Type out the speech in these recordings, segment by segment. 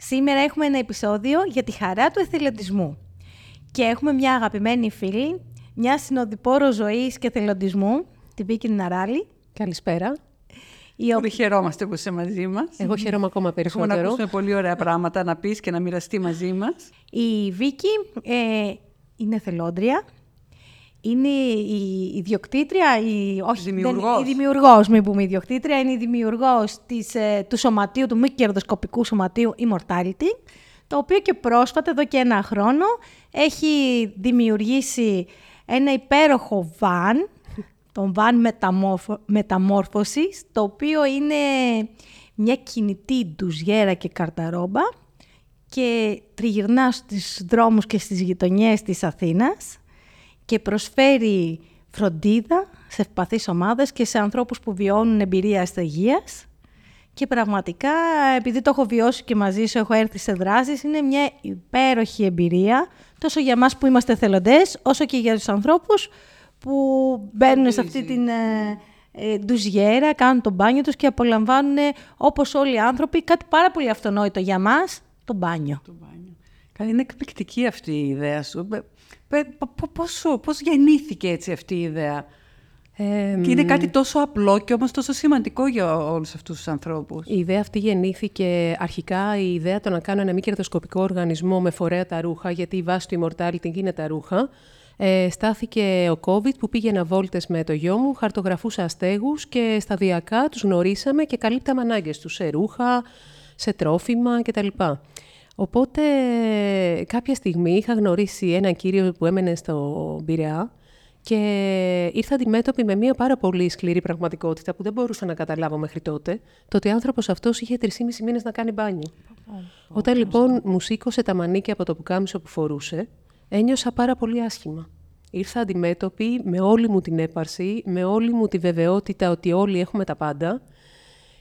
Σήμερα έχουμε ένα επεισόδιο για τη χαρά του εθελοντισμού. Και έχουμε μια αγαπημένη φίλη, μια συνοδοιπόρο ζωής και εθελοντισμού, τη Βίκη Ναράλη. Καλησπέρα. Η Πολύ χαιρόμαστε που είσαι μαζί μας. Εγώ χαίρομαι ακόμα Έχουμε να περισσότερο. ακούσουμε πολύ ωραία πράγματα να πεις και να μοιραστεί μαζί μας. Η Βίκη ε, είναι εθελόντρια. Είναι η ιδιοκτήτρια, η, όχι, Δημιουργός. δεν- η δημιουργός, μην πούμε ιδιοκτήτρια, είναι η δημιουργός της, ε, του σωματείου, του μη κερδοσκοπικού σωματείου Immortality, το οποίο και πρόσφατα, εδώ και ένα χρόνο, έχει δημιουργήσει ένα υπέροχο βαν, τον βαν μεταμόρφω, μεταμόρφωσης, το οποίο είναι μια κινητή ντουζιέρα και καρταρόμπα και τριγυρνά στους δρόμους και στις γειτονιές της Αθήνας και προσφέρει φροντίδα σε ευπαθείς ομάδες και σε ανθρώπους που βιώνουν εμπειρία αστεγίας. Και πραγματικά, επειδή το έχω βιώσει και μαζί σου, έχω έρθει σε δράσεις, είναι μια υπέροχη εμπειρία, τόσο για μας που είμαστε εθελοντές, όσο και για τους ανθρώπους που μπαίνουν σε αυτή την ε, ε, ντουζιέρα, κάνουν το μπάνιο τους και απολαμβάνουν, όπως όλοι οι άνθρωποι, κάτι πάρα πολύ αυτονόητο για μας, το μπάνιο. Το μπάνιο. Καλά, είναι εκπληκτική αυτή η ιδέα σου. Πε- πε- πο- πο- πόσο- πώς γεννήθηκε έτσι αυτή η ιδέα; Ε, Και είναι κάτι τόσο απλό και όμως τόσο σημαντικό για όλους αυτούς τους ανθρώπους. η ιδέα αυτή γεννήθηκε αρχικά η ιδέα το να κάνω ένα μη κερδοσκοπικό οργανισμό με φορέα τα ρούχα, γιατί η βάση του Immortality είναι τα ρούχα. Ε, στάθηκε ο COVID που πήγαινα βόλτες με το γιο μου, χαρτογραφούσα αστέγους και σταδιακά τους γνωρίσαμε και καλύπταμε ανάγκες τους σε ρούχα, σε τρόφιμα κτλ. Οπότε κάποια στιγμή είχα γνωρίσει έναν κύριο που έμενε στο Πειραιά και ήρθα αντιμέτωπη με μια πάρα πολύ σκληρή πραγματικότητα που δεν μπορούσα να καταλάβω μέχρι τότε, το ότι ο άνθρωπος αυτός είχε 3,5 μήνες να κάνει μπάνιο. Όταν λοιπόν μου σήκωσε τα μανίκια από το πουκάμισο που φορούσε, ένιωσα πάρα πολύ άσχημα. Ήρθα αντιμέτωπη με όλη μου την έπαρση, με όλη μου τη βεβαιότητα ότι όλοι έχουμε τα πάντα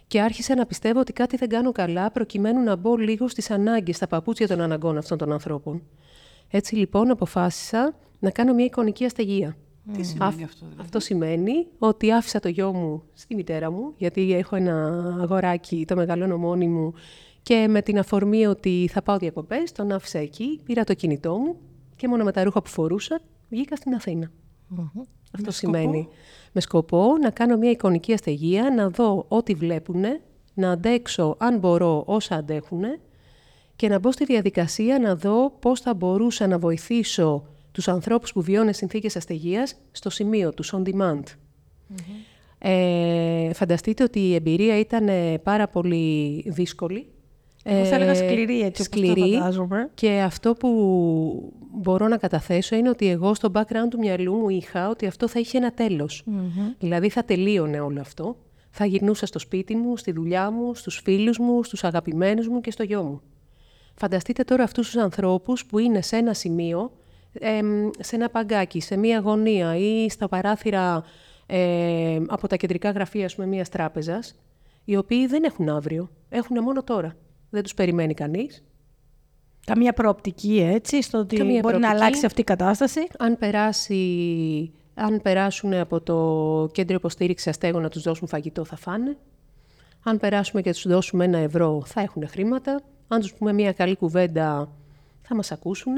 και άρχισα να πιστεύω ότι κάτι δεν κάνω καλά προκειμένου να μπω λίγο στις ανάγκες, στα παπούτσια των αναγκών αυτών των ανθρώπων. Έτσι λοιπόν αποφάσισα να κάνω μια εικονική αστεγία. Τι σημαίνει αυτό δηλαδή; Αυτό σημαίνει ότι άφησα το γιο μου στη μητέρα μου, γιατί έχω ένα αγοράκι, το μεγαλώνω μόνη μου, και με την αφορμή ότι θα πάω διακοπές, τον άφησα εκεί, πήρα το κινητό μου και μόνο με τα ρούχα που φορούσα βγήκα στην αθηνα Αυτό σημαίνει. Με σκοπό να κάνω μια εικονική αστεγία, να δω ό,τι βλέπουν, να αντέξω αν μπορώ όσα αντέχουν και να μπω στη διαδικασία να δω πώς θα μπορούσα να βοηθήσω τους ανθρώπους που βιώνουν συνθήκες αστεγίας στο σημείο τους, on demand. Ε, φανταστείτε ότι η εμπειρία ήταν ε, πάρα πολύ δύσκολη. Εγώ θα έλεγα σκληρή, έτσι, όπως το σκληρή. φαντάζομαι. Και αυτό που μπορώ να καταθέσω είναι ότι εγώ στο background του μυαλού μου είχα ότι αυτό θα είχε ένα τέλος. Δηλαδή θα τελείωνε όλο αυτό. Θα γυρνούσα στο σπίτι μου, στη δουλειά μου, στους φίλους μου, στους αγαπημένους μου και στο γιο μου. Φανταστείτε τώρα αυτούς τους ανθρώπους που είναι σε ένα σημείο, εμ, σε ένα παγκάκι, σε μία γωνία ή στα παράθυρα ε, από τα κεντρικά γραφεία ας πούμε, μιας τράπεζας, οι οποίοι δεν έχουν αύριο, έχουν μόνο τώρα. Δεν τους περιμένει κανείς. Καμία προοπτική, έτσι, στο ότι Καμία μπορεί να προοπτική. αλλάξει αυτή η κατάσταση. Αν, περάσει, αν περάσουν από το κέντρο υποστήριξης αστέγων να τους δώσουν φαγητό θα φάνε. Αν περάσουμε και τους δώσουμε ένα ευρώ θα έχουν χρήματα. Αν τους πούμε μια καλή κουβέντα θα μας ακούσουν.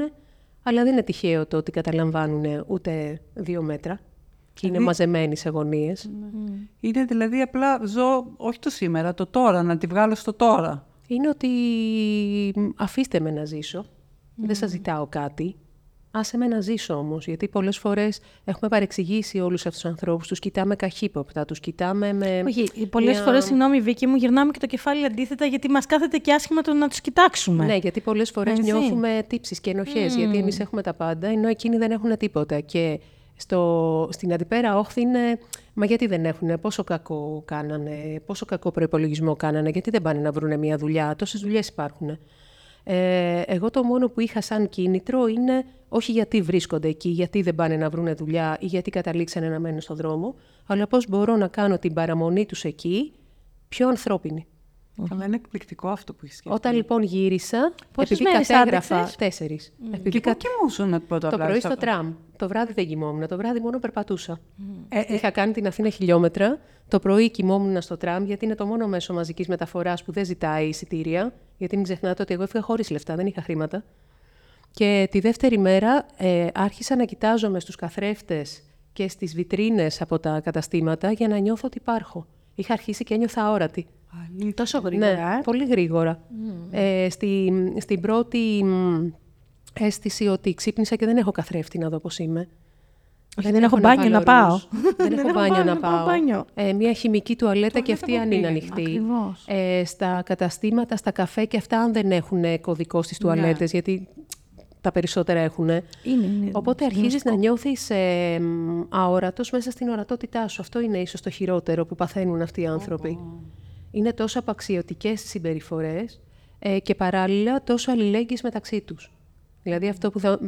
Αλλά δεν είναι τυχαίο το ότι καταλαμβάνουν ούτε δύο μέτρα και είναι Δηλαδή- μαζεμένοι σε γωνίες. Είναι δηλαδή απλά ζω όχι το σήμερα, το τώρα, να τη βγάλω στο τώρα. Είναι ότι μ, αφήστε με να ζήσω. Δεν σας ζητάω κάτι. Άσε με να ζήσω όμως, γιατί πολλές φορές έχουμε παρεξηγήσει όλους αυτούς τους ανθρώπους, τους κοιτάμε καχύποπτα, τους κοιτάμε με... Όχι, πολλές μια- φορές, συγγνώμη, Βίκυ μου, γυρνάμε και το κεφάλι αντίθετα γιατί μας κάθεται και άσχημα το να τους κοιτάξουμε. Ναι, γιατί πολλές φορές Έτσι. νιώθουμε τύψεις και ενοχές, γιατί εμείς έχουμε τα πάντα, ενώ εκείνοι δεν έχουν τίποτα. Και στο, στην αντιπέρα όχθη είναι, μα γιατί δεν έχουν, πόσο κακό κάνανε, πόσο κακό προϋπολογισμό κάνανε, γιατί δεν πάνε να βρουν μια δουλειά, τόσες δουλειές υπάρχουν. Ε, εγώ το μόνο που είχα σαν κίνητρο είναι όχι γιατί βρίσκονται εκεί, γιατί δεν πάνε να βρουν δουλειά ή γιατί καταλήξανε να μένουν στον δρόμο, αλλά πώς μπορώ να κάνω την παραμονή τους εκεί πιο ανθρώπινη. Αλλά είναι εκπληκτικό αυτό που έχεις σκεφτεί. Όταν λοιπόν γύρισα, Πόσες επειδή μέρες κατέγραφα άντεξες; τέσσερις. Και Επειδή πού κα- κοιμούσουν πρώτα Το απλά πρωί στα- στο τραμ. Το βράδυ δεν κοιμόμουν. Το βράδυ μόνο περπατούσα. Ε, ε, Είχα κάνει την Αθήνα χιλιόμετρα. Το πρωί κοιμόμουν στο τραμ, γιατί είναι το μόνο μέσο μαζικής μεταφοράς που δεν ζητάει εισιτήρια. Γιατί μην ξεχνάτε ότι εγώ έφυγα χωρίς λεφτά, δεν είχα χρήματα. Και τη δεύτερη μέρα ε, άρχισα να κοιτάζομαι στους καθρέφτες και στις βιτρίνες από τα καταστήματα για να νιώθω ότι υπάρχω. Είχα αρχίσει και ένιωθα αόρατη. Αλήθεια. Τόσο γρήγορα. Ναι, ε; πολύ γρήγορα. Ε, στη, στην πρώτη μ, αίσθηση ότι ξύπνησα και δεν έχω καθρέφτη να δω πώς είμαι. Όχι, δεν έχω μπάνιο να πάω. ρούζ, Δεν έχω μπάνιο να πάω πάω. μπάνιο. Ε, μια χημική τουαλέτα και αυτή που αν είναι πήγαινε. ανοιχτή. Ακριβώς. Ε, στα καταστήματα, στα καφέ και αυτά αν δεν έχουν κωδικό στις τουαλέτες, γιατί τα περισσότερα έχουν. Είναι, είναι. Οπότε αρχίζεις να νιώθεις ε, μ, αόρατος μέσα στην ορατότητά σου. Αυτό είναι ίσως το χειρότερο που παθαίνουν αυτοί οι άνθρωποι. Είναι τόσο απαξιωτικές τις συμπεριφορές ε, και παράλληλα τόσο αλληλέγγυες μεταξύ τους. Δηλαδή αυτό που θα-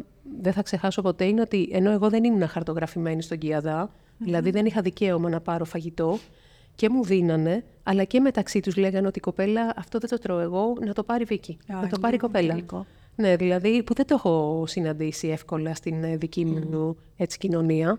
δεν θα ξεχάσω ποτέ είναι ότι ενώ εγώ δεν ήμουν χαρτογραφημένη στον Κιαδά, δηλαδή δεν είχα δικαίωμα να πάρω φαγητό και μου δίνανε, αλλά και μεταξύ τους λέγανε ότι η κοπέλα αυτό δεν το τρώω εγώ, να το πάρει η Βίκη, να το πάρει η κοπέλα. Ναι, δηλαδή που δεν το έχω συναντήσει εύκολα στην ε, δική μου έτσι, κοινωνία.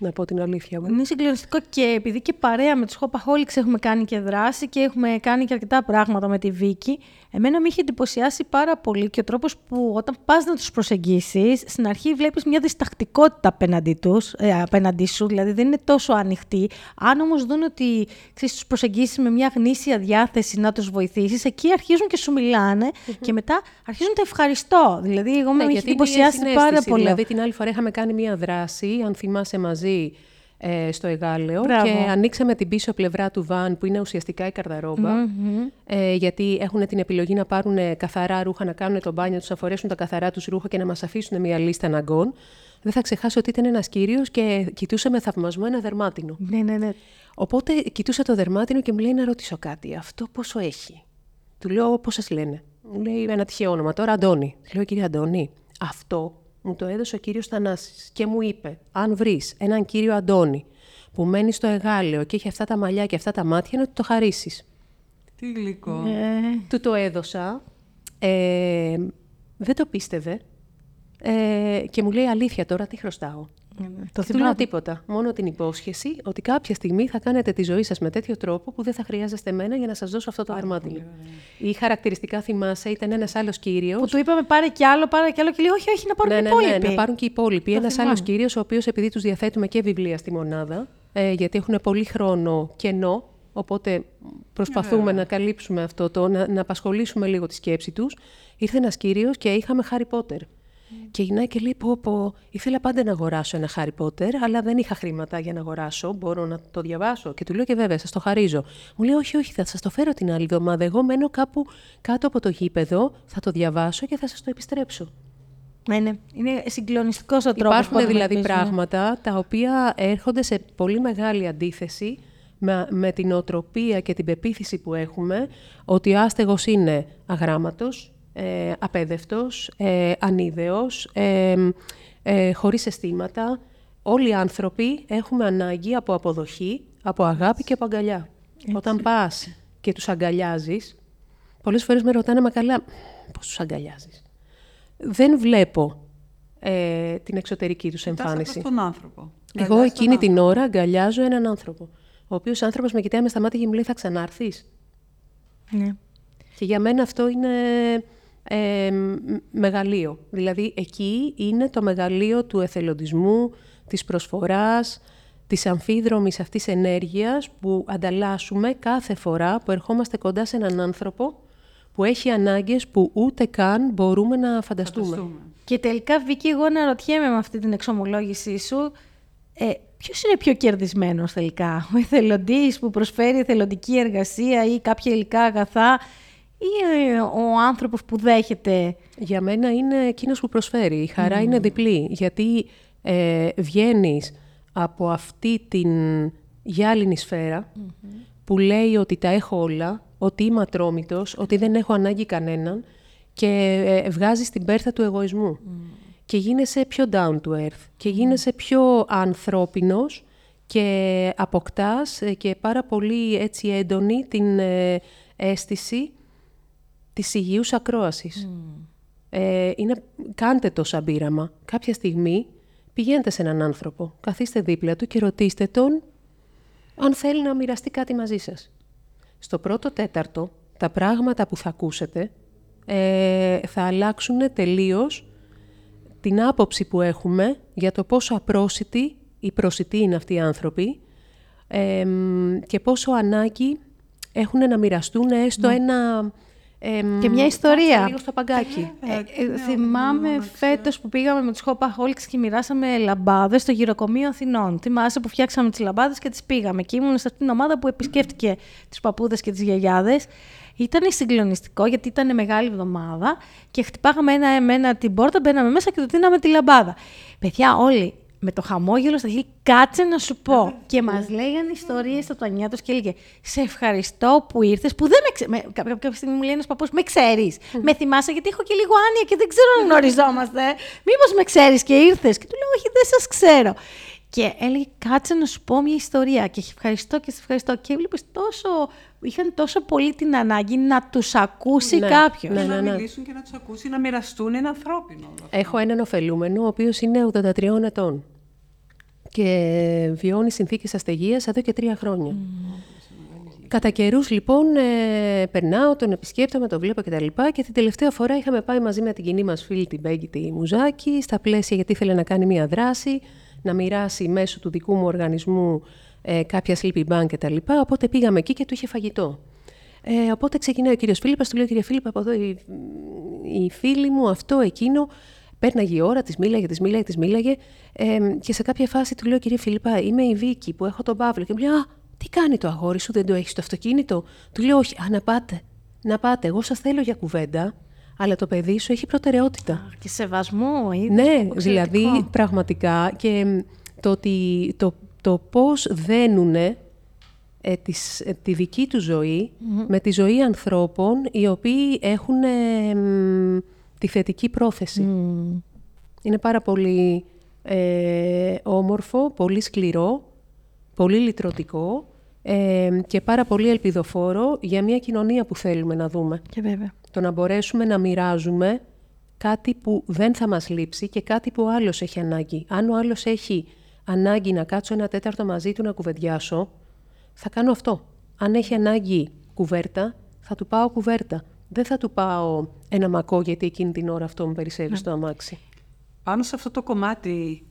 Να πω την αλήθεια μου. Είναι συγκλονιστικό και επειδή και παρέα με τους Hopaholics έχουμε κάνει και δράση και έχουμε κάνει και αρκετά πράγματα με τη Βίκη, εμένα με είχε εντυπωσιάσει πάρα πολύ και ο τρόπος που όταν πας να τους προσεγγίσεις, στην αρχή βλέπεις μια διστακτικότητα απέναντί, τους, ε, απέναντί σου, δηλαδή δεν είναι τόσο ανοιχτή. Αν όμως δουν ότι ξέρεις, τους προσεγγίσεις με μια γνήσια διάθεση να τους βοηθήσεις, εκεί αρχίζουν και σου μιλάνε και μετά αρχίζουν το ευχαριστώ. Δηλαδή, εγώ με είχε Ναι, γιατί είναι η εντυπωσιάσει πάρα συναίσθηση. πολύ. Δηλαδή την άλλη φορά είχαμε κάνει μία δράση, αν θυμάσαι μαζί, ε, στο Εγάλεο Μπράβο. και ανοίξαμε την πίσω πλευρά του βαν που είναι ουσιαστικά η καρδαρόμπα ε, γιατί έχουν την επιλογή να πάρουν ε, καθαρά ρούχα, να κάνουν το μπάνιο τους, να φορέσουν τα καθαρά τους ρούχα και να μας αφήσουν μια λίστα αναγκών. Δεν θα ξεχάσω ότι ήταν ένας κύριος και κοιτούσε με θαυμασμό ένα δερμάτινο. Ναι, ναι, ναι. Οπότε κοιτούσα το δερμάτινο και μου λέει να ρωτήσω κάτι. Αυτό πόσο έχει; Του λέω πώς σας λένε; Μου λέει ένα τυχαίο όνομα. Τώρα Αντώνη. Του λέω κύριε Αντώνη, αυτό μου το έδωσε ο κύριος Θανάσης και μου είπε: Αν βρεις έναν κύριο Αντώνη που μένει στο εγάλεο και έχει αυτά τα μαλλιά και αυτά τα μάτια, να του το χαρίσεις. Τι γλυκό. Ε, Του το έδωσα. Ε, δεν το πίστευε. Ε, και μου λέει αλήθεια τώρα, τι χρωστάω. Το Δεν του λέω θυμάμαι. τίποτα. Μόνο την υπόσχεση ότι κάποια στιγμή θα κάνετε τη ζωή σας με τέτοιο τρόπο που δεν θα χρειάζεστε εμένα για να σας δώσω αυτό το δερμάτινο. Ή χαρακτηριστικά θυμάσαι, ήταν ένας άλλος κύριος. Που του είπαμε πάρε κι άλλο, πάρε κι άλλο και λέει όχι, όχι, να πάρουν Ναι, οι ναι, υπόλοιποι. ναι, να πάρουν και οι υπόλοιποι. Ένας θυμάμαι. άλλος κύριος, ο οποίος επειδή τους διαθέτουμε και βιβλία στη μονάδα, ε, γιατί έχουν πολύ χρόνο κενό, οπότε προσπαθούμε να καλύψουμε αυτό το, να, να απασχολήσουμε λίγο τη σκέψη τους. Ήρθε ένας κύριος και είχαμε Χάρι Πότερ. Και γυρνάει και λέει: Πω, πω, ήθελα πάντα να αγοράσω ένα Χάρι Πότερ, αλλά δεν είχα χρήματα για να αγοράσω. Μπορώ να το διαβάσω. Και του λέω: Και βέβαια, σας το χαρίζω. Μου λέει: Όχι, όχι, θα σας το φέρω την άλλη εβδομάδα. Εγώ μένω κάπου κάτω από το γήπεδο, θα το διαβάσω και θα σας το επιστρέψω. Ναι, ναι. Είναι συγκλονιστικός ο τρόπος. Υπάρχουν δηλαδή πράγματα τα οποία έρχονται σε πολύ μεγάλη αντίθεση με, με την οτροπία και την πεποίθηση που έχουμε ότι ο άστεγος είναι αγράμματος, ε, απέδευτος, ε, ανίδεος, ε, ε, χωρίς αισθήματα. Όλοι οι άνθρωποι έχουμε ανάγκη από αποδοχή, από αγάπη και από αγκαλιά. Όταν πας και τους αγκαλιάζεις, πολλές φορές με ρωτάνε, μα καλά, πώς τους αγκαλιάζεις; Δεν βλέπω ε, την εξωτερική τους Κοιτάς εμφάνιση. απλώς τον άνθρωπο. Εγώ Αγκαλιάς τον εκείνη την ώρα αγκαλιάζω έναν άνθρωπο. Ο οποίος άνθρωπος με κοιτάει με στα μάτια και μου λέει: Θα ξανάρθεις; Ναι. Και για μένα αυτό είναι ε, μ- μεγαλείο. Δηλαδή, εκεί είναι το μεγαλείο του εθελοντισμού, της προσφοράς, της αμφίδρομης αυτής ενέργειας που ανταλλάσσουμε κάθε φορά που ερχόμαστε κοντά σε έναν άνθρωπο που έχει ανάγκες που ούτε καν μπορούμε να φανταστούμε. Φανταστούμε. Και τελικά, Βίκυ, εγώ αναρωτιέμαι με αυτή την εξομολόγησή σου, ε, ποιος είναι πιο κερδισμένος τελικά, ο εθελοντής που προσφέρει εθελοντική εργασία ή κάποια υλικά αγαθά, ή ε, ο άνθρωπος που δέχεται; Για μένα είναι εκείνος που προσφέρει. Η χαρά είναι διπλή, γιατί ε, βγαίνεις από αυτή την γυάλινη σφαίρα που λέει ότι τα έχω όλα, ότι είμαι ατρόμητος, ότι δεν έχω ανάγκη κανέναν και ε, βγάζεις την πέρθα του εγωισμού. Και γίνεσαι πιο down to earth και γίνεσαι πιο ανθρώπινος και αποκτάς ε, και πάρα πολύ έτσι έντονη την ε, αίσθηση της υγιούς ακρόασης. Ε, είναι, κάντε το σαν πείραμα. Κάποια στιγμή πηγαίνετε σε έναν άνθρωπο, καθίστε δίπλα του και ρωτήστε τον αν θέλει να μοιραστεί κάτι μαζί σας. Στο πρώτο τέταρτο, τα πράγματα που θα ακούσετε ε, θα αλλάξουν τελείως την άποψη που έχουμε για το πόσο απρόσιτοι ή προσιτοί είναι αυτοί οι άνθρωποι ε, και πόσο ανάγκη έχουν να μοιραστούν έστω ένα... εμ, Και μια ιστορία. κάτσε Λίγο στο παγκάκι. Ε, ε, θυμάμαι φέτος που πήγαμε με τους Hopaholics και μοιράσαμε λαμπάδες στο γυροκομείο Αθηνών. Θυμάσαι που φτιάξαμε τις λαμπάδες και τις πήγαμε. Και ήμουν σε αυτήν την ομάδα που επισκέφτηκε τις παππούδες και τις γιαγιάδες. Ήταν συγκλονιστικό γιατί ήταν μεγάλη εβδομάδα και χτυπάγαμε ένα με ένα την πόρτα, μπαίναμε μέσα και του δίναμε τη λαμπάδα. Παιδιά, όλοι με το χαμόγελο στα χείλη, κάτσε να σου πω. και μας λέγανε ιστορίες στα τουανιά τους και έλεγε Σε ευχαριστώ που ήρθες, που δεν με ξέρει. Κάποια, κάποια στιγμή μου λέει ένας παππούς, Με ξέρεις. Με θυμάσαι γιατί έχω και λίγο άνοια και δεν ξέρω αν γνωριζόμαστε. Μήπως με ξέρεις και ήρθες. Και του λέω, Όχι, δεν σας ξέρω. Και έλεγε, κάτσε να σου πω μια ιστορία. Και ευχαριστώ και σε ευχαριστώ. Και έβλεπες τόσο. Είχαν τόσο πολύ την ανάγκη να τους ακούσει Ναι, κάποιος. ναι. να μιλήσουν και να τους ακούσει, να μοιραστούν, είναι ανθρώπινο. όλο αυτό. Έχω έναν ωφελούμενο, ο οποίος είναι 83 ετών και βιώνει συνθήκες αστεγίας εδώ και τρία χρόνια. Κατά καιρούς, λοιπόν, ε, περνάω, τον επισκέπτομαι, τον βλέπω κτλ. Και, και την τελευταία φορά είχαμε πάει μαζί με την κοινή μας φίλη, την Μπέγκη τη Μουζάκη, στα πλαίσια γιατί ήθελε να κάνει μία δράση, να μοιράσει μέσω του δικού μου οργανισμού ε, κάποια sleeping bank κτλ. Οπότε πήγαμε εκεί και του είχε φαγητό. Ε, οπότε ξεκινάει ο κύριος Φίλιππας, του λέω: Κύριε Φίλιππα, από εδώ η, η φίλη μου, αυτό, εκείνο. Πέρναγε η ώρα, της μίλαγε, της μίλαγε, της μίλαγε. Ε, και σε κάποια φάση του λέω: Κύριε Φίλιππα, είμαι η Βίκη που έχω τον Παύλο. Και μου λέει: Α, τι κάνει το αγόρι σου, δεν το έχεις στο αυτοκίνητο; Του λέω: Όχι, α, να πάτε. Να πάτε. Εγώ σας θέλω για κουβέντα, αλλά το παιδί σου έχει προτεραιότητα. Και σεβασμό, είδες, Ναι, εξαιρετικό. δηλαδή πραγματικά και μ, το, ότι, το, το πώς δένουνε ε, τις- ε, τη δική του ζωη με τη ζωή ανθρώπων οι οποίοι έχουν ε, μ, τη θετική πρόθεση. Είναι πάρα πολύ ε, όμορφο, πολύ σκληρό, πολύ λυτρωτικό ε, και πάρα πολύ ελπιδοφόρο για μια κοινωνία που θέλουμε να δούμε. Και βέβαια. Το να μπορέσουμε να μοιράζουμε κάτι που δεν θα μας λείψει και κάτι που ο άλλος έχει ανάγκη. Αν ο άλλος έχει ανάγκη να κάτσω ένα τέταρτο μαζί του να κουβεντιάσω, θα κάνω αυτό. Αν έχει ανάγκη κουβέρτα, θα του πάω κουβέρτα. Δεν θα του πάω ένα μακό γιατί εκείνη την ώρα αυτό μου περισσεύει στο αμάξι. Πάνω σε αυτό το κομμάτι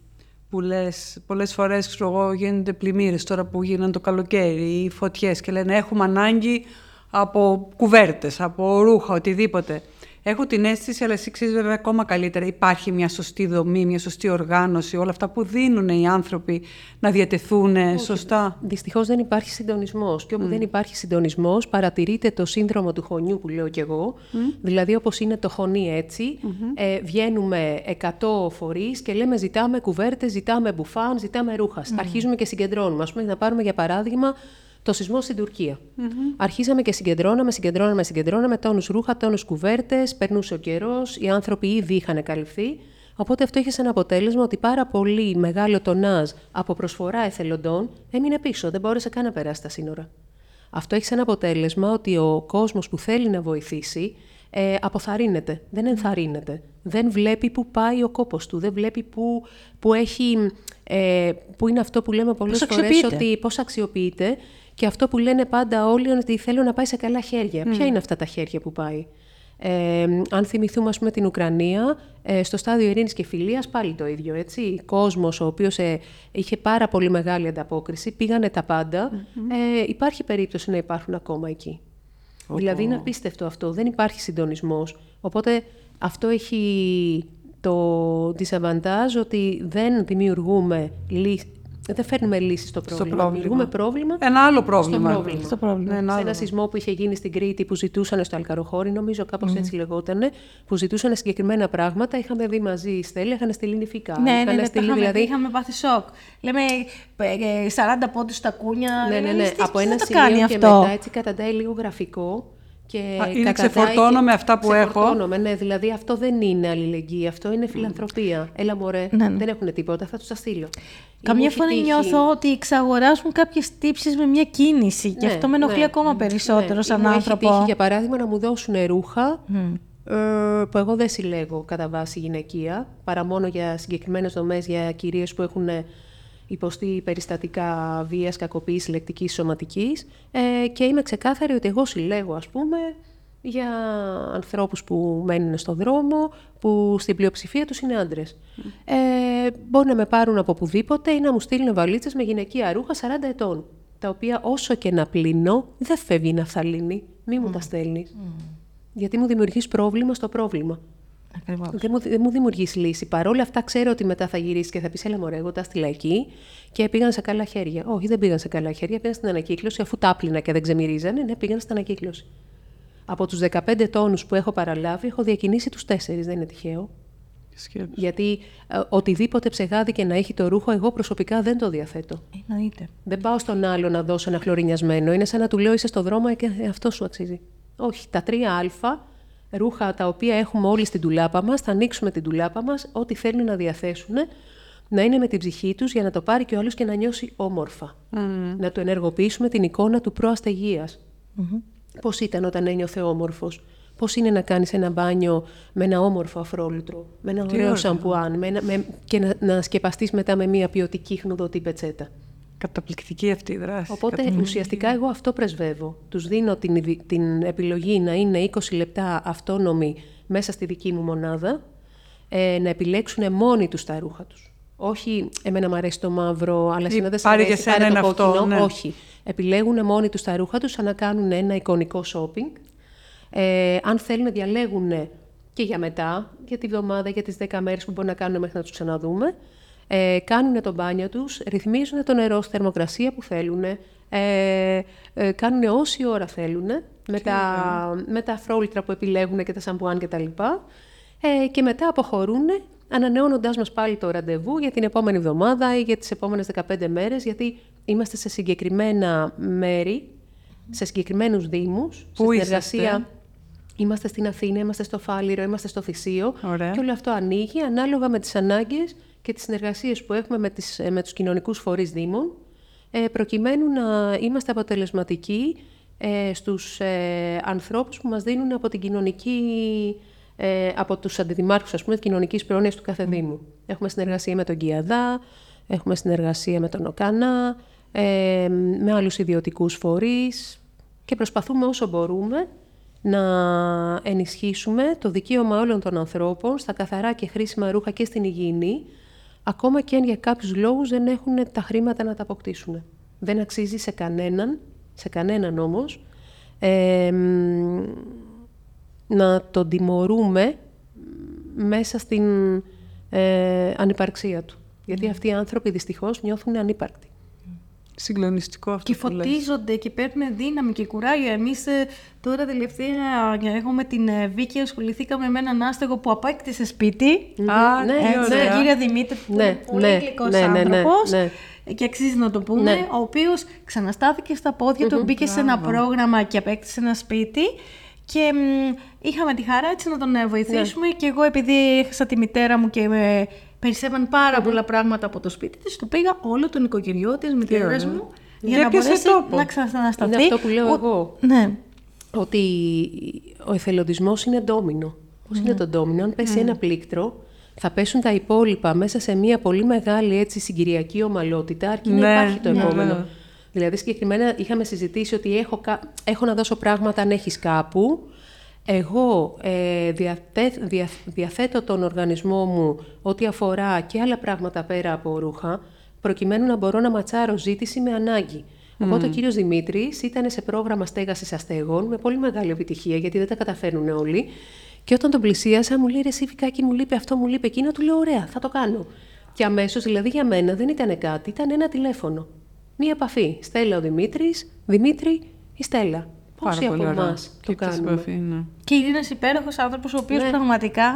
που λες, πολλές φορές ξέρω εγώ, γίνονται πλημμύρες τώρα που γίνανε το καλοκαίρι ή φωτιές και λένε έχουμε ανάγκη από κουβέρτες, από ρούχα, οτιδήποτε. Έχω την αίσθηση, αλλά εσύ ξέρεις βέβαια ακόμα καλύτερα, υπάρχει μια σωστή δομή, μια σωστή οργάνωση, όλα αυτά που δίνουν οι άνθρωποι να διατεθούν σωστά. Δυστυχώς δεν υπάρχει συντονισμός. Και όπου δεν υπάρχει συντονισμός, παρατηρείται το σύνδρομο του χωνιού που λέω κι εγώ. Δηλαδή, όπως είναι το χωνί έτσι, ε, βγαίνουμε 100 φορείς και λέμε ζητάμε κουβέρτες, ζητάμε μπουφάν, ζητάμε ρούχα. Αρχίζουμε και συγκεντρώνουμε. Α πούμε, να πάρουμε για παράδειγμα το σεισμό στην τουρκια Αρχίζαμε και συγκεντρώναμε, συγκεντρώναμε, συγκεντρώναμε τόνους ρούχα, τόνους κουβέρτες, περνούσε ο καιρός, οι άνθρωποι ήδη είχαν καλυφθεί. Οπότε αυτό είχε σαν αποτέλεσμα ότι πάρα πολύ μεγάλο τονάζ από προσφορά εθελοντών έμεινε πίσω, δεν μπόρεσε καν να περάσει τα σύνορα. Αυτό έχει σαν αποτέλεσμα ότι ο κόσμος που θέλει να βοηθήσει ε, αποθαρρύνεται, δεν ενθαρρύνεται. Δεν βλέπει πού πάει ο κόπος του, δεν βλέπει πού, πού, έχει, ε, πού είναι αυτό που λέμε πολλές Πώς φορές αξιοποιείται. ότι πώς αξιοποιείται και αυτό που λένε πάντα όλοι είναι ότι θέλω να πάει σε καλά χέρια. Ποια είναι αυτά τα χέρια που πάει; Ε, αν θυμηθούμε, ας πούμε, την Ουκρανία, ε, στο στάδιο ειρήνης και φιλίας, πάλι το ίδιο, έτσι. Κόσμος ο οποίος ε, είχε πάρα πολύ μεγάλη ανταπόκριση, πήγανε τα παντα Ε, υπάρχει περίπτωση να υπάρχουν ακόμα εκεί. Δηλαδή είναι απίστευτο αυτό, δεν υπάρχει συντονισμός. Οπότε αυτό έχει το disadvantage ότι δεν δημιουργούμε λύσεις, δεν φέρνουμε λύσεις στο πρόβλημα. πρόβλημα. Δημιουργούμε πρόβλημα Ένα άλλο πρόβλημα. στο πρόβλημα. Στο πρόβλημα. Ναι, ένα σε άλλο. ένα σεισμό που είχε γίνει στην Κρήτη που ζητούσαν στο Αλκαροχώρι, νομίζω κάπως έτσι λεγότανε, που ζητούσαν συγκεκριμένα πράγματα. Είχαμε δει μαζί η Στέλλα, είχαν στείλει νηφικά. Ναι, ναι, είχαν ναι, το στείλει, είχαμε, δηλαδή, δει, είχαμε πάθει σοκ. Λέμε ε, ε, 40 πόντους στα κούνια. Ναι, ναι, Λέμε, ναι. «Εμείς τι- Από ποιος ένα θα το κάνει σημείο και αυτό; μετά έτσι καταντάει λίγο γραφικό Και Α, είναι καταδάει ξεφορτώνω και- με αυτά που έχω. ξεφορτώνομαι, ναι, δηλαδή αυτό δεν είναι αλληλεγγύη, αυτό είναι φιλανθρωπία. Έλα μωρέ, Ναι, ναι. δεν έχουν τίποτα, θα τους τα στείλω. Ή Καμιά μου έχει φορά τύχει- νιώθω ότι εξαγοράζουν κάποιες τύψεις με μια κίνηση και Ναι, αυτό με ενοχλεί ναι. ακόμα περισσότερο Ναι, σαν ή μου άνθρωπο. Έχει τύχει, για παράδειγμα, να μου δώσουν ρούχα ε, που εγώ δεν συλλέγω κατά βάση γυναικεία, παρά μόνο για συγκεκριμένες δομές, για κυρίες που έχουν υποστεί περιστατικά βίας, κακοποίησης, λεκτικής, σωματικής ε, και είμαι ξεκάθαρη ότι εγώ συλλέγω, ας πούμε, για ανθρώπους που μένουν στον δρόμο, που στην πλειοψηφία τους είναι άντρες. Ε, μπορεί να με πάρουν από πουδήποτε ή να μου στείλουν βαλίτσες με γυναικεία ρούχα 40 ετών, τα οποία όσο και να πλύνω, δεν φεύγει η ναυταλίνη. Μη μου τα στέλνεις. Γιατί μου δημιουργείς πρόβλημα στο πρόβλημα. Ακριβώς. Δεν μου, δεν μου δημιουργείς λύση. Παρ' όλα αυτά ξέρω ότι μετά θα γυρίσεις και θα πεις: Έλα, μωρέ, εγώ τα στείλα εκεί και πήγαν σε καλά χέρια. Όχι, δεν πήγαν σε καλά χέρια, πήγαν στην ανακύκλωση, αφού τα άπλυνα και δεν ξεμυρίζανε, ναι, πήγαν στην ανακύκλωση. Από τους 15 τόνους που έχω παραλάβει, έχω διακινήσει τους 4, δεν είναι τυχαίο. Σκέψου. Γιατί ε, οτιδήποτε ψεγάδι και να έχει το ρούχο, εγώ προσωπικά δεν το διαθέτω. Εννοείται. Δεν πάω στον άλλο να δώσω ένα χλωρινιασμένο. Είναι σαν να του λέω είσαι στο δρόμο και ε, αυτό σου αξίζει. Όχι, τα 3α ρούχα τα οποία έχουμε όλοι στην τουλάπα μας, θα ανοίξουμε την τουλάπα μας, ό,τι θέλουν να διαθέσουν, να είναι με την ψυχή τους για να το πάρει και ο άλλος και να νιώσει όμορφα. Να του ενεργοποιήσουμε την εικόνα του προαστεγίας. Πώς ήταν όταν ένιωθε όμορφος; Πώς είναι να κάνεις ένα μπάνιο με ένα όμορφο αφρόλουτρο, με ένα ωραίο ωραίο. σαμπουάν με ένα, με, και να, να σκεπαστείς μετά με μια ποιοτική χνουδωτή πετσέτα; Καταπληκτική αυτή η δράση. Οπότε ουσιαστικά εγώ αυτό πρεσβεύω. Τους δίνω την, ιδι- την επιλογή να είναι 20 λεπτά αυτόνομοι μέσα στη δική μου μονάδα, ε, να επιλέξουν μόνοι τους τα ρούχα τους. Όχι, εμένα μου αρέσει το μαύρο, αλλά Ή εσένα δεν σ' πάρε αρέσει, για σένα πάρε το είναι αυτό, κόκκινο. ναι. Όχι. Επιλέγουν μόνοι τους τα ρούχα τους, σαν να κάνουν ένα εικονικό shopping. Ε, αν θέλουν, διαλέγουν και για μετά, για τη βδομάδα, για τις 10 μέρες που μπορεί να κάνουν μέχρι να τους ξαναδούμε. Ε, κάνουν το μπάνιο τους, ρυθμίζουν το νερό στη θερμοκρασία που θέλουν, ε, ε, κάνουν όση ώρα θέλουν, με τα, με τα αφρόλυτρα που επιλέγουν και τα σαμπουάν κτλ. Ε, και μετά αποχωρούν, ανανεώνοντάς μας πάλι το ραντεβού για την επόμενη εβδομάδα ή για τις επόμενες 15 μέρες, γιατί είμαστε σε συγκεκριμένα μέρη, σε συγκεκριμένους δήμους, Πού σε είσαστε; συνεργασία Είμαστε στην Αθήνα, είμαστε στο Φάληρο, είμαστε στο Θησίο. Ωραία. Και όλο αυτό ανοίγει ανάλογα με τις ανάγκες και τις συνεργασίες που έχουμε με, τις, ε, με τους κοινωνικούς φορείς Δήμων, ε, προκειμένου να είμαστε αποτελεσματικοί ε, στους ε, ανθρώπους που μας δίνουν από την κοινωνική, ε, από τους αντιδημάρχους, ας πούμε, της κοινωνικής πρόνοιας του κάθε Δήμου. Έχουμε συνεργασία με τον Κιαδά, έχουμε συνεργασία με τον ΟΚΑΝΑ, ε, με άλλους ιδιωτικούς φορείς και προσπαθούμε όσο μπορούμε να ενισχύσουμε το δικαίωμα όλων των ανθρώπων στα καθαρά και χρήσιμα ρούχα και στην υγιεινή, ακόμα και αν για κάποιους λόγους δεν έχουν τα χρήματα να τα αποκτήσουν. Δεν αξίζει σε κανέναν, σε κανέναν όμως, ε, μ, να τον τιμωρούμε μέσα στην ε, ανυπαρξία του. Γιατί αυτοί οι άνθρωποι δυστυχώς νιώθουν ανύπαρκτοι. Συγκλονιστικό αυτό Και που λες. φωτίζονται και παίρνουν δύναμη και κουράγιο. Εμείς τώρα τελευταία, εγώ με την ε, Βίκη ασχοληθήκαμε με έναν άστεγο που απέκτησε σπίτι. Α, Ναι, τι Ε, ωραία. Τον κύριο Δημήτρη, που Ναι, είναι πολύ ναι, γλυκός ναι, ναι, ναι, άνθρωπος ναι. και αξίζει να το πούμε, Ναι. ο οποίος ξαναστάθηκε στα πόδια του, μπήκε σε ένα πρόγραμμα και απέκτησε ένα σπίτι και μ, είχαμε τη χαρά έτσι να τον ε, βοηθήσουμε και εγώ επειδή έχασα τη μητέρα μου και με περισσεύαν πάρα πολλά πράγματα από το σπίτι της, του πήγα όλο τον οικογενειό της, μητέρες ωραία. μου, Και για να έπιασε μπορέσει τόπο. να ξανασταθεί. Είναι αυτό που λέω Ο- εγώ. Ναι. ότι ο εθελοντισμός είναι ντόμινο. Πώς είναι το ντόμινο, αν πέσει ένα πλήκτρο, θα πέσουν τα υπόλοιπα μέσα σε μια πολύ μεγάλη έτσι, συγκυριακή ομαλότητα, αρκεί να Ναι, υπάρχει το ναι, επόμενο. ναι. Δηλαδή, συγκεκριμένα είχαμε συζητήσει ότι έχω, κα- έχω να δώσω πράγματα αν έχεις κάπου. Εγώ ε, διαθε- δια- διαθέτω τον οργανισμό μου ό,τι αφορά και άλλα πράγματα πέρα από ρούχα, προκειμένου να μπορώ να ματσάρω ζήτηση με ανάγκη. Οπότε ο κύριος Δημήτρης ήταν σε πρόγραμμα στέγασης αστέγων με πολύ μεγάλη επιτυχία, γιατί δεν τα καταφέρνουν όλοι. Και όταν τον πλησίασα, μου λέει: Ρε, εσύ, Φικάκη, μου λείπει αυτό, μου λείπει εκείνο. Του λέω: Ωραία, θα το κάνω. Και αμέσως, δηλαδή για μένα δεν ήταν κάτι, ήταν ένα τηλέφωνο. Μία επαφή. Στέλλα ο Δημήτρης, Δημήτρη η Στέλλα. Πόσοι από εμάς το κάνουμε; Επαφή, ναι. Και είναι ένα υπέροχος άνθρωπος, ο οποίος Ναι. πραγματικά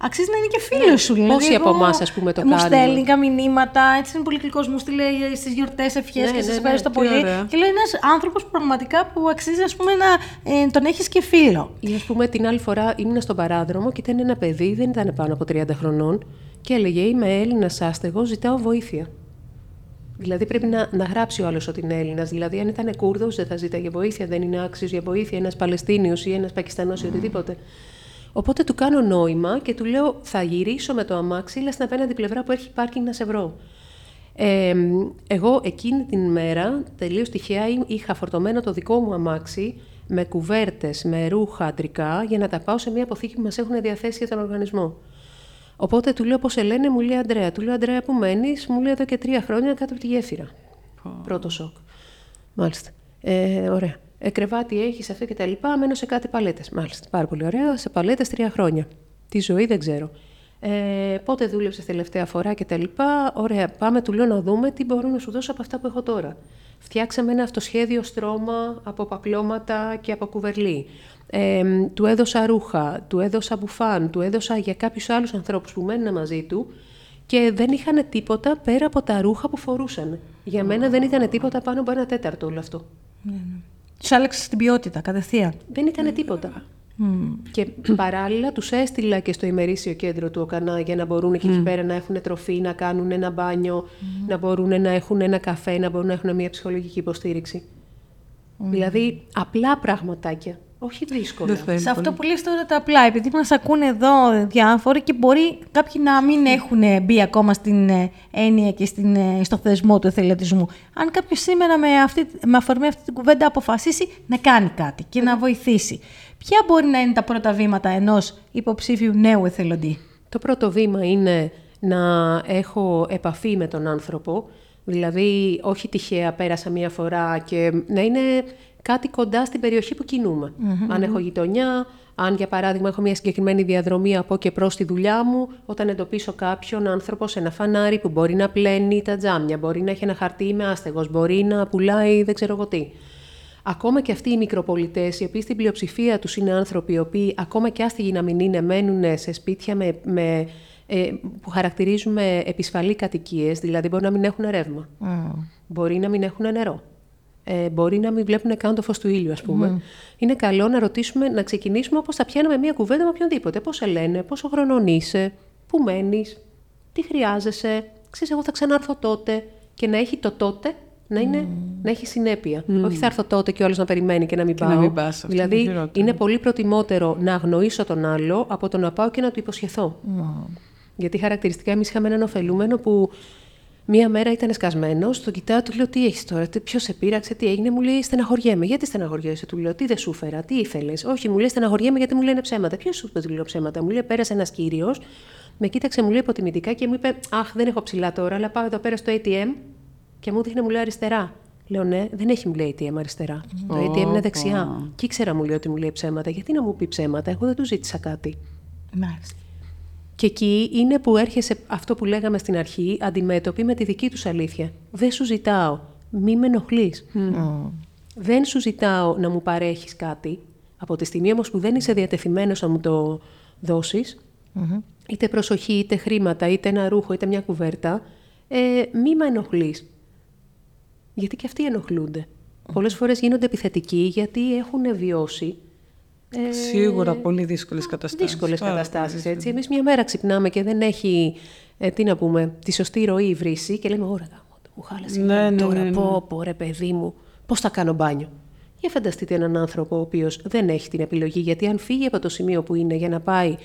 αξίζει να είναι και φίλος σου. Δηλαδή, Πόσοι από εγώ- εμάς, ας πούμε, το μου κάνουμε; στέλνει κα μηνύματα, έτσι είναι πολύ γλυκός. Μου στείλε στις γιορτές ευχές Ναι, και ναι, σας ναι, ευχαριστώ τι πολύ. ωραία. Και λέω ένας άνθρωπος πραγματικά που αξίζει, ας πούμε, να ε, τον έχεις και φίλο. Ή ας πούμε την άλλη φορά ήμουν στον παράδρομο και ήταν ένα παιδί, δεν ήταν πάνω από 30 χρονών και έλεγε Είμαι Έλληνας άστεγος, ζητάω βοήθεια. Δηλαδή πρέπει να, να γράψει ο άλλος ότι είναι Έλληνας. Δηλαδή, αν ήταν Κούρδος, δεν θα ζήταγε βοήθεια, δεν είναι άξιος για βοήθεια, ένας Παλαιστίνιος ή ένας Πακιστανός ή οτιδήποτε. Οπότε του κάνω νόημα και του λέω: Θα γυρίσω με το αμάξι, λες στην απέναντι πλευρά που έχει πάρκινγκ να σε βρω. Ε, εγώ εκείνη την μέρα, τελείως τυχαία, εί- είχα φορτωμένο το δικό μου αμάξι με κουβέρτες, με ρούχα αντρικά, για να τα πάω σε μια αποθήκη που μας έχουν διαθέσει για τον οργανισμό. Οπότε του λέω πώς σε λένε, μου λέει Αντρέα. Του λέω Αντρέα που μένεις, μου λέει εδώ και τρία χρόνια κάτω από τη γέφυρα. Πρώτο σοκ. Μάλιστα. Ε, ωραία. Ε, κρεβάτι έχεις αυτό και τα λοιπά, μένω σε κάτι παλέτες. Μάλιστα. Πάρα πολύ ωραία. Σε παλέτες τρία χρόνια. Τη ζωή δεν ξέρω. Ε, πότε δούλεψες τελευταία φορά και τα λοιπά. Ωραία, πάμε, του λέω να δούμε τι μπορώ να σου δώσω από αυτά που έχω τώρα. Φτιάξαμε ένα αυτοσχέδιο στρώμα από παπλώματα και από κουβερλί. Ε, του έδωσα ρούχα, του έδωσα μπουφάν, του έδωσα για κάποιους άλλους ανθρώπους που μένουν μαζί του και δεν είχαν τίποτα πέρα από τα ρούχα που φορούσαν. Για μένα δεν ήταν τίποτα πάνω από ένα τέταρτο όλο αυτό. Τους άλλαξες την ποιότητα κατευθείαν. Δεν ήταν τίποτα. Και παράλληλα τους έστειλα και στο ημερήσιο κέντρο του ΟΚΑΝΑ για να μπορούν εκεί πέρα να έχουν τροφή, να κάνουν ένα μπάνιο, να μπορούν να έχουν ένα καφέ, να μπορούν να έχουν μια ψυχολογική υποστήριξη. Δηλαδή απλά πραγματάκια, όχι δύσκολα. Δεν θέλει Σε αυτό πολύ. που λες τώρα τα απλά, επειδή μας ακούνε εδώ διάφοροι και μπορεί κάποιοι να μην έχουν μπει ακόμα στην ε, έννοια και στην, ε, στο θεσμό του εθελοντισμού. Αν κάποιος σήμερα με, αυτή, με αφορμή αυτή την κουβέντα αποφασίσει να κάνει κάτι και να βοηθήσει, ποια μπορεί να είναι τα πρώτα βήματα ενός υποψήφιου νέου εθελοντή; Το πρώτο βήμα είναι να έχω επαφή με τον άνθρωπο, δηλαδή όχι τυχαία πέρασα μία φορά και να είναι κάτι κοντά στην περιοχή που κινούμε. Αν έχω γειτονιά, αν για παράδειγμα έχω μια συγκεκριμένη διαδρομή από και προς τη δουλειά μου, όταν εντοπίσω κάποιον άνθρωπος σε ένα φανάρι που μπορεί να πλένει τα τζάμια, μπορεί να έχει ένα χαρτί είμαι άστεγος, μπορεί να πουλάει δεν ξέρω εγώ τι. Ακόμα και αυτοί οι μικροπολιτές, οι οποίοι στην πλειοψηφία τους είναι άνθρωποι, οι οποίοι ακόμα και άστιγοι να μην είναι, μένουν σε σπίτια με, με, ε, που χαρακτηρίζουμε επισφαλή κατοικίες, δηλαδή μπορεί να μην έχουν ρεύμα, μπορεί να μην έχουν νερό, ε, μπορεί να μην βλέπουν καν το φως του ήλιου, ας πούμε. Είναι καλό να ρωτήσουμε, να ξεκινήσουμε όπως θα πιάναμε μία κουβέντα με οποιονδήποτε. Πώς σε λένε, πόσο χρονών είσαι, πού μένεις, τι χρειάζεσαι, ξέρεις εγώ θα ξανάρθω τότε και να έχει το τότε να, είναι, να έχει συνέπεια. Όχι θα έρθω τότε και όλος να περιμένει και να μην Και πάω. να μην πας, αυτό είναι δηλαδή χειρότερο. είναι πολύ προτιμότερο να αγνοήσω τον άλλο από το να πάω και να του υποσχεθώ. Γιατί χαρακτηριστικά εμείς είχαμε έναν ωφελούμενο που μία μέρα ήταν σκασμένος, τον κοιτάω, του λέω: Τι έχεις τώρα, ποιος σε πείραξε, τι έγινε, μου λέει: Στεναχωριέμαι. Γιατί στεναχωριέσαι, του λέω: Τι δεν σου φέρα, τι ήθελες; Όχι, μου λέει: Στεναχωριέμαι γιατί μου λένε ψέματα. Ποιος σου είπε ότι λέω ψέματα; Μου λέει: Πέρασε ένας κύριος, με κοίταξε, μου λέει υποτιμητικά και μου είπε: Αχ, δεν έχω ψηλά τώρα, αλλά πάω εδώ πέρα στο ATM και μου δείχνει, μου λέει αριστερά. Λέω ναι, δεν έχει μου λέει ATM αριστερά. Το ATM είναι δεξιά. Και ήξερα μου λέει ότι μου λέει ψέματα. Γιατί να μου πει ψέματα, εγώ δεν του ζήτησα κάτι. Μάλιστα. Και εκεί είναι που έρχεσαι αυτό που λέγαμε στην αρχή, αντιμέτωπη με τη δική τους αλήθεια. Δεν σου ζητάω, μη με ενοχλείς. Δεν σου ζητάω να μου παρέχεις κάτι. Από τη στιγμή όμως που δεν είσαι διατεθειμένος να μου το δωσεις είτε προσοχή, είτε χρήματα, είτε ένα ρούχο, είτε μια κουβέρτα, ε, μη με ενοχλείς. Γιατί και αυτοί ενοχλούνται. Πολλές φορές γίνονται επιθετικοί γιατί έχουν βιώσει ε, Σίγουρα πολύ δύσκολες καταστάσεις. δύσκολες Πάρα καταστάσεις. πολύ Έτσι. Εμείς μια μέρα ξυπνάμε και δεν έχει ε, τι να πούμε, τη σωστή ροή η βρύση και λέμε: Ωρα γάμο, το, μου χάλασε η Ναι, μέρα ναι, τώρα. ναι, ναι. Πω, πω, ρε παιδί μου, πώς θα κάνω μπάνιο. Για φανταστείτε έναν άνθρωπο ο οποίος δεν έχει την επιλογή, γιατί αν φύγει από το σημείο που είναι για να πάει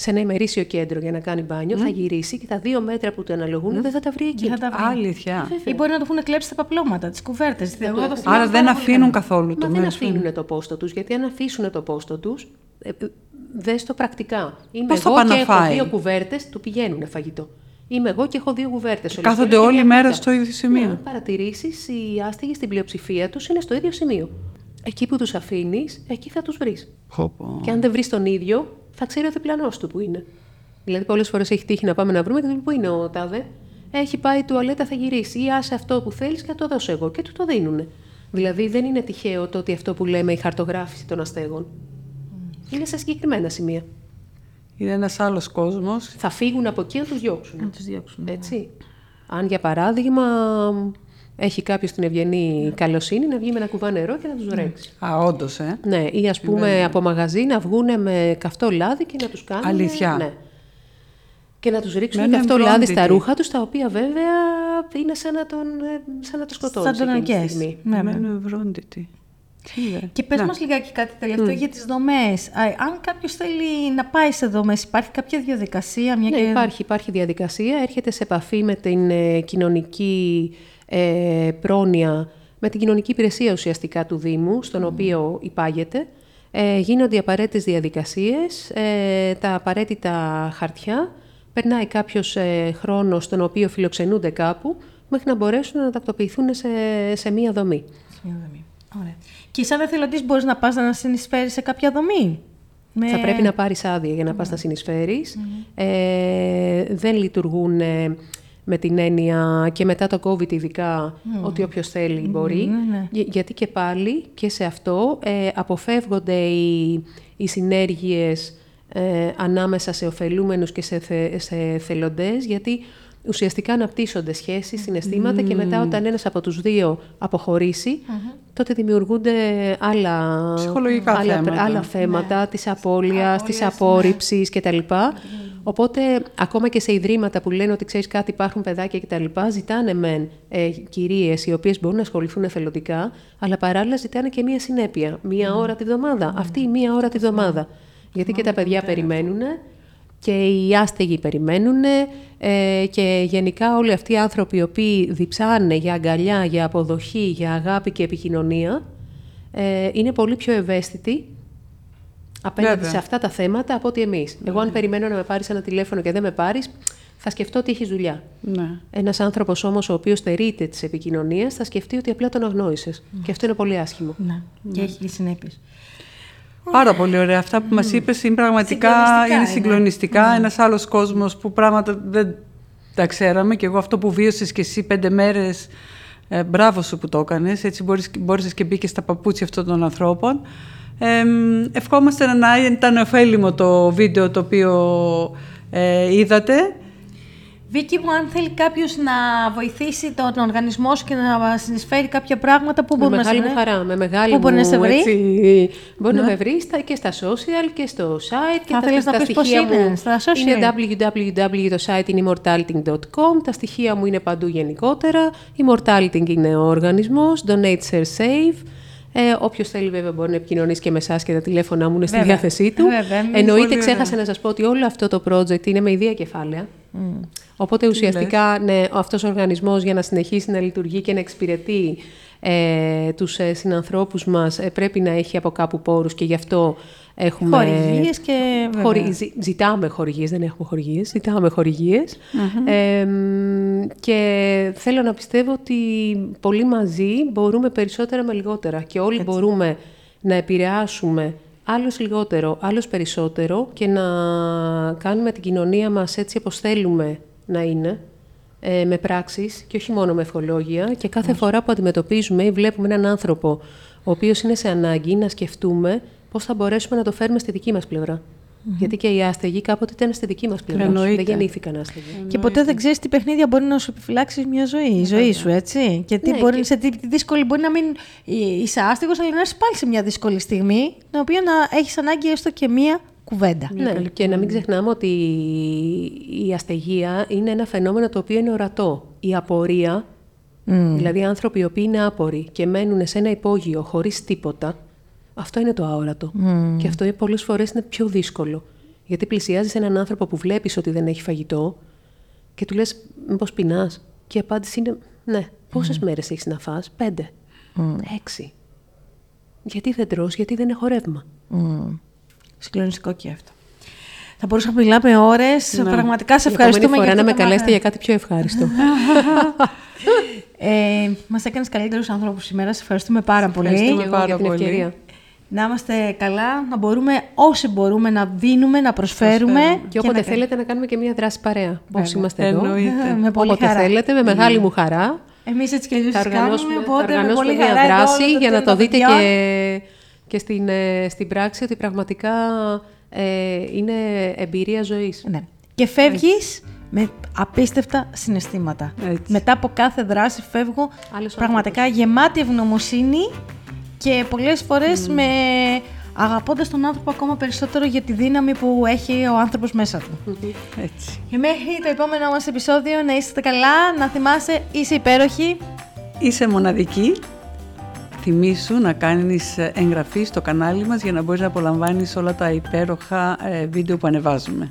σε ένα ημερήσιο κέντρο για να κάνει μπάνιο, θα γυρίσει και τα δύο μέτρα που του αναλογούν δεν θα τα βρει εκεί. Δεν θα τα βρει. Αλήθεια. Ή μπορεί να του έχουν κλέψει τα παπλώματα, τις κουβέρτες. Άρα δεν αφήνουν καθόλου το Μα δεν μέσο. αφήνουν το πόστο τους, γιατί αν αφήσουν το πόστο τους, ε, δες το πρακτικά. Είμαι Πώς θα εγώ πάει και να έχω φάει; δύο κουβέρτες, του πηγαίνουν φαγητό. Είμαι εγώ και έχω δύο κουβέρτες. Κάθονται όλη μέρα στο ίδιο σημείο. Αν παρατηρήσεις, οι άστεγοι στην πλειοψηφία τους είναι στο ίδιο σημείο. Εκεί που τους αφήνεις, εκεί θα τους βρεις. Πω, πω. Και αν δεν βρεις τον ίδιο, θα ξέρει ο διπλανός του που είναι. Δηλαδή, πολλές φορές έχει τύχει να πάμε να βρούμε και του λέει, Πού είναι ο Τάδε; Έχει πάει τουαλέτα, θα γυρίσει. Ή άσε αυτό που θέλεις και θα το δώσω εγώ. Και του το δίνουν. Δηλαδή δεν είναι τυχαίο το ότι αυτό που λέμε η χαρτογράφηση των αστέγων. Είναι σε συγκεκριμένα σημεία. Είναι ένας άλλος κόσμος. Θα φύγουν από εκεί να τους διώξουν. Να τους διώξουν. ναι. Έτσι. Αν για παράδειγμα έχει κάποιος την ευγενή καλοσύνη να βγει με ένα κουβά νερό και να τους ρέξει. Α, όντως, ε. Ναι, ή ας πούμε από μαγαζί να βγουν με καυτό λάδι και να τους κάνουν... Αλήθεια. Ναι. Και να τους ρίξουν Με έναν καυτό λάδι στα εμβρόντιτη. ρούχα τους, τα οποία βέβαια είναι σαν να τον, ε, σαν να τον σκοτώνουν. Σαν τον εκείνη τη αρκές. στιγμή. Ναι, ναι. Μένω ευρώντητη. Τι είναι. Και πες Ναι. μας λιγάκι κάτι τελευταίο για τις δομές. Α, αν κάποιος θέλει να πάει σε δομές, υπάρχει κάποια διαδικασία, μια Ναι, και... υπάρχει, υπάρχει διαδικασία. Έρχεται σε επαφή με την ε, κοινωνική ε, πρόνοια, με την κοινωνική υπηρεσία ουσιαστικά του Δήμου, στον οποίο υπάγεται. Ε, γίνονται οι απαραίτητες διαδικασίες, ε, τα απαραίτητα χαρτιά. Περνάει κάποιος ε, χρόνος στον οποίο φιλοξενούνται κάπου, μέχρι να μπορέσουν να τακτοποιηθούν σε, σε μία δομή. Μια δομή. Ωραία. Και σαν εθελοντής μπορείς να πας να συνεισφέρεις σε κάποια δομή; Με... Θα πρέπει να πάρεις άδεια για να πας να συνεισφερεις Ε, δεν λειτουργούν ε, με την έννοια και μετά το COVID ειδικά ότι όποιος θέλει μπορεί. ναι. Για- γιατί και πάλι και σε αυτό ε, αποφεύγονται οι, οι συνέργειες ε, ανάμεσα σε ωφελούμενους και σε, θε, σε θελοντές γιατί ουσιαστικά αναπτύσσονται σχέσεις, συναισθήματα και μετά όταν ένας από τους δύο αποχωρήσει, τότε δημιουργούνται άλλα Ψυχολογικά άλλα, θέματα. άλλα θέματα της απώλειας, της απόρριψης κτλ. Οπότε, ακόμα και σε ιδρύματα που λένε ότι ξέρεις κάτι, υπάρχουν παιδάκια κτλ., ζητάνε μεν ε, κυρίες οι οποίες μπορούν να ασχοληθούν εθελοντικά, αλλά παράλληλα ζητάνε και μία συνέπεια. Μία ώρα τη βδομάδα. Αυτή η μία ώρα τη βδομάδα. Γιατί και τα παιδιά περιμένουν και οι άστεγοι περιμένουν ε, και γενικά όλοι αυτοί οι άνθρωποι οι οποίοι διψάνε για αγκαλιά, για αποδοχή, για αγάπη και επικοινωνία ε, είναι πολύ πιο ευαίσθητοι απέναντι Βέβαια. σε αυτά τα θέματα από ότι εμείς. Εγώ αν περιμένω να με πάρεις ένα τηλέφωνο και δεν με πάρεις, θα σκεφτώ ότι έχεις δουλειά. Ναι. Ένας άνθρωπος όμως ο οποίος στερείται της επικοινωνίας θα σκεφτεί ότι απλά τον αγνόησες. Και αυτό είναι πολύ άσχημο. Ναι. Και έχει και συνέπειες. Πάρα πολύ ωραία. Αυτά που μας είπες είναι πραγματικά Συγκλονιστικά είναι είναι. συγκλονιστικά. Ένας άλλος κόσμος που πράγματα δεν τα ξέραμε και εγώ αυτό που βίωσες και εσύ πέντε μέρες, ε, μπράβο σου που το έκανες. Έτσι μπορείς, μπόρεσες και μπήκες στα παπούτσια αυτών των ανθρώπων. Ε, μ, ευχόμαστε να ήταν ωφέλιμο το βίντεο το οποίο ε, είδατε. Βίκυ μου, αν θέλει κάποιος να βοηθήσει τον οργανισμό σου και να συνεισφέρει κάποια πράγματα, πού Με μπορεί να μεγάλη σε μου χαρά, με μεγάλη Πού μπορεί μου, να σε βρει; έτσι, μπορεί να με βρει στα, και στα social και στο site. Και Θα θέλεις να πεις πώς στοιχεία είναι, μου στα social? Είναι www, το site είναι immortaliting.com, τα στοιχεία μου είναι παντού γενικότερα. Immortaliting είναι ο οργανισμός, donate, share, save. Ε, Όποιος θέλει, βέβαια, μπορεί να επικοινωνήσει και με εσάς και τα τηλέφωνα μου είναι στη Βέβαια. διάθεσή του. Βέβαια, εμείς Εννοείται, πολύ ξέχασα να σας πω ότι όλο αυτό το project είναι με ιδία κεφάλαια. Οπότε ουσιαστικά ναι, αυτός ο οργανισμός για να συνεχίσει να λειτουργεί και να εξυπηρετεί ε, τους ε, συνανθρώπους μας ε, πρέπει να έχει από κάπου πόρους και γι' αυτό έχουμε... Χορηγίες και βέβαια. Χορη- ζη- ζητάμε χορηγίες, δεν έχουμε χορηγίες, ζητάμε χορηγίες. Ε, μ, και θέλω να πιστεύω ότι πολύ μαζί μπορούμε περισσότερα με λιγότερα και όλοι μπορούμε να επηρεάσουμε άλλος λιγότερο, άλλος περισσότερο και να κάνουμε την κοινωνία μας έτσι όπως θέλουμε να είναι, ε, με πράξεις και όχι μόνο με ευχολόγια και κάθε φορά που αντιμετωπίζουμε ή βλέπουμε έναν άνθρωπο ο οποίος είναι σε ανάγκη να σκεφτούμε πώς θα μπορέσουμε να το φέρουμε στη δική μας πλευρα Γιατί και οι άστεγοι κάποτε ήταν στη δική μας πλευρά. Εννοείται. Δεν γεννήθηκαν άστεγοι. Και ποτέ δεν ξέρεις τι παιχνίδια μπορεί να σου επιφυλάξεις μια ζωή, η ζωή σου, έτσι. Και τι Ναι, μπορεί, και- σε τι τι δύσκολη μπορεί να μην είσαι άστεγος, αλλά να είσαι πάλι σε μια δύσκολη στιγμή, την οποία να έχεις ανάγκη έστω και μία κουβέντα. Ναι, και να μην ξεχνάμε ότι η αστεγία είναι ένα φαινόμενο το οποίο είναι ορατό. Η απορία, δηλαδή άνθρωποι οι οποίοι είναι άποροι και μένουν σε ένα υπόγειο χωρίς τίποτα, αυτό είναι το αόρατο. Και αυτό πολλές φορές είναι πιο δύσκολο. Γιατί πλησιάζεις έναν άνθρωπο που βλέπεις ότι δεν έχει φαγητό και του λες μήπως πεινάς; Και η απάντηση είναι ναι. Πόσες μέρες έχεις να φας; Πέντε. Έξι. Γιατί δεν τρως, γιατί δεν έχω ρεύμα; Mm. Συγκλονιστικό και αυτό. Θα μπορούσαμε να μιλάμε ώρες. Πραγματικά σε Η επόμενη ευχαριστούμε φορά για να με αυτό το καλέσετε για μάθημα. κάτι πιο ευχάριστο. Ε, Μας έκανες καλύτερους ανθρώπους σήμερα. Σε ευχαριστούμε πάρα πολύ. Ευχαριστούμε. Και εγώ πάρα για την πολύ. ευκαιρία. Να είμαστε καλά, να μπορούμε όσοι μπορούμε να δίνουμε, να προσφέρουμε. Και όποτε να- θέλετε να κάνουμε και μία δράση παρέα. Όσοι είμαστε εδώ. Εννοείται. Με πολύ Όποτε χαρά. θέλετε, με μεγάλη μου χαρά. Εμείς έτσι και αλλιώς θα τις κάνουμε, οργανώσουμε, θα οπότε με οργανώσουμε πολύ μια χαρά εδώ δράση όλο το για να team το των δείτε παιδιών. και, και στην, ε, στην πράξη ότι πραγματικά ε, είναι εμπειρία ζωής. Ναι. Και φεύγεις με απίστευτα συναισθήματα. Έτσι. Μετά από κάθε δράση φεύγω Άλλος πραγματικά γεμάτη ευγνωμοσύνη και πολλές φορές με αγαπώντας τον άνθρωπο ακόμα περισσότερο για τη δύναμη που έχει ο άνθρωπος μέσα του. Έτσι. Και μέχρι το επόμενο μας επεισόδιο να είστε καλά, να θυμάσαι είσαι υπέροχη. Είσαι μοναδική. Θυμήσου να κάνεις ε, εγγραφή στο κανάλι μας για να μπορείς να απολαμβάνεις όλα τα υπέροχα ε, βίντεο που ανεβάζουμε.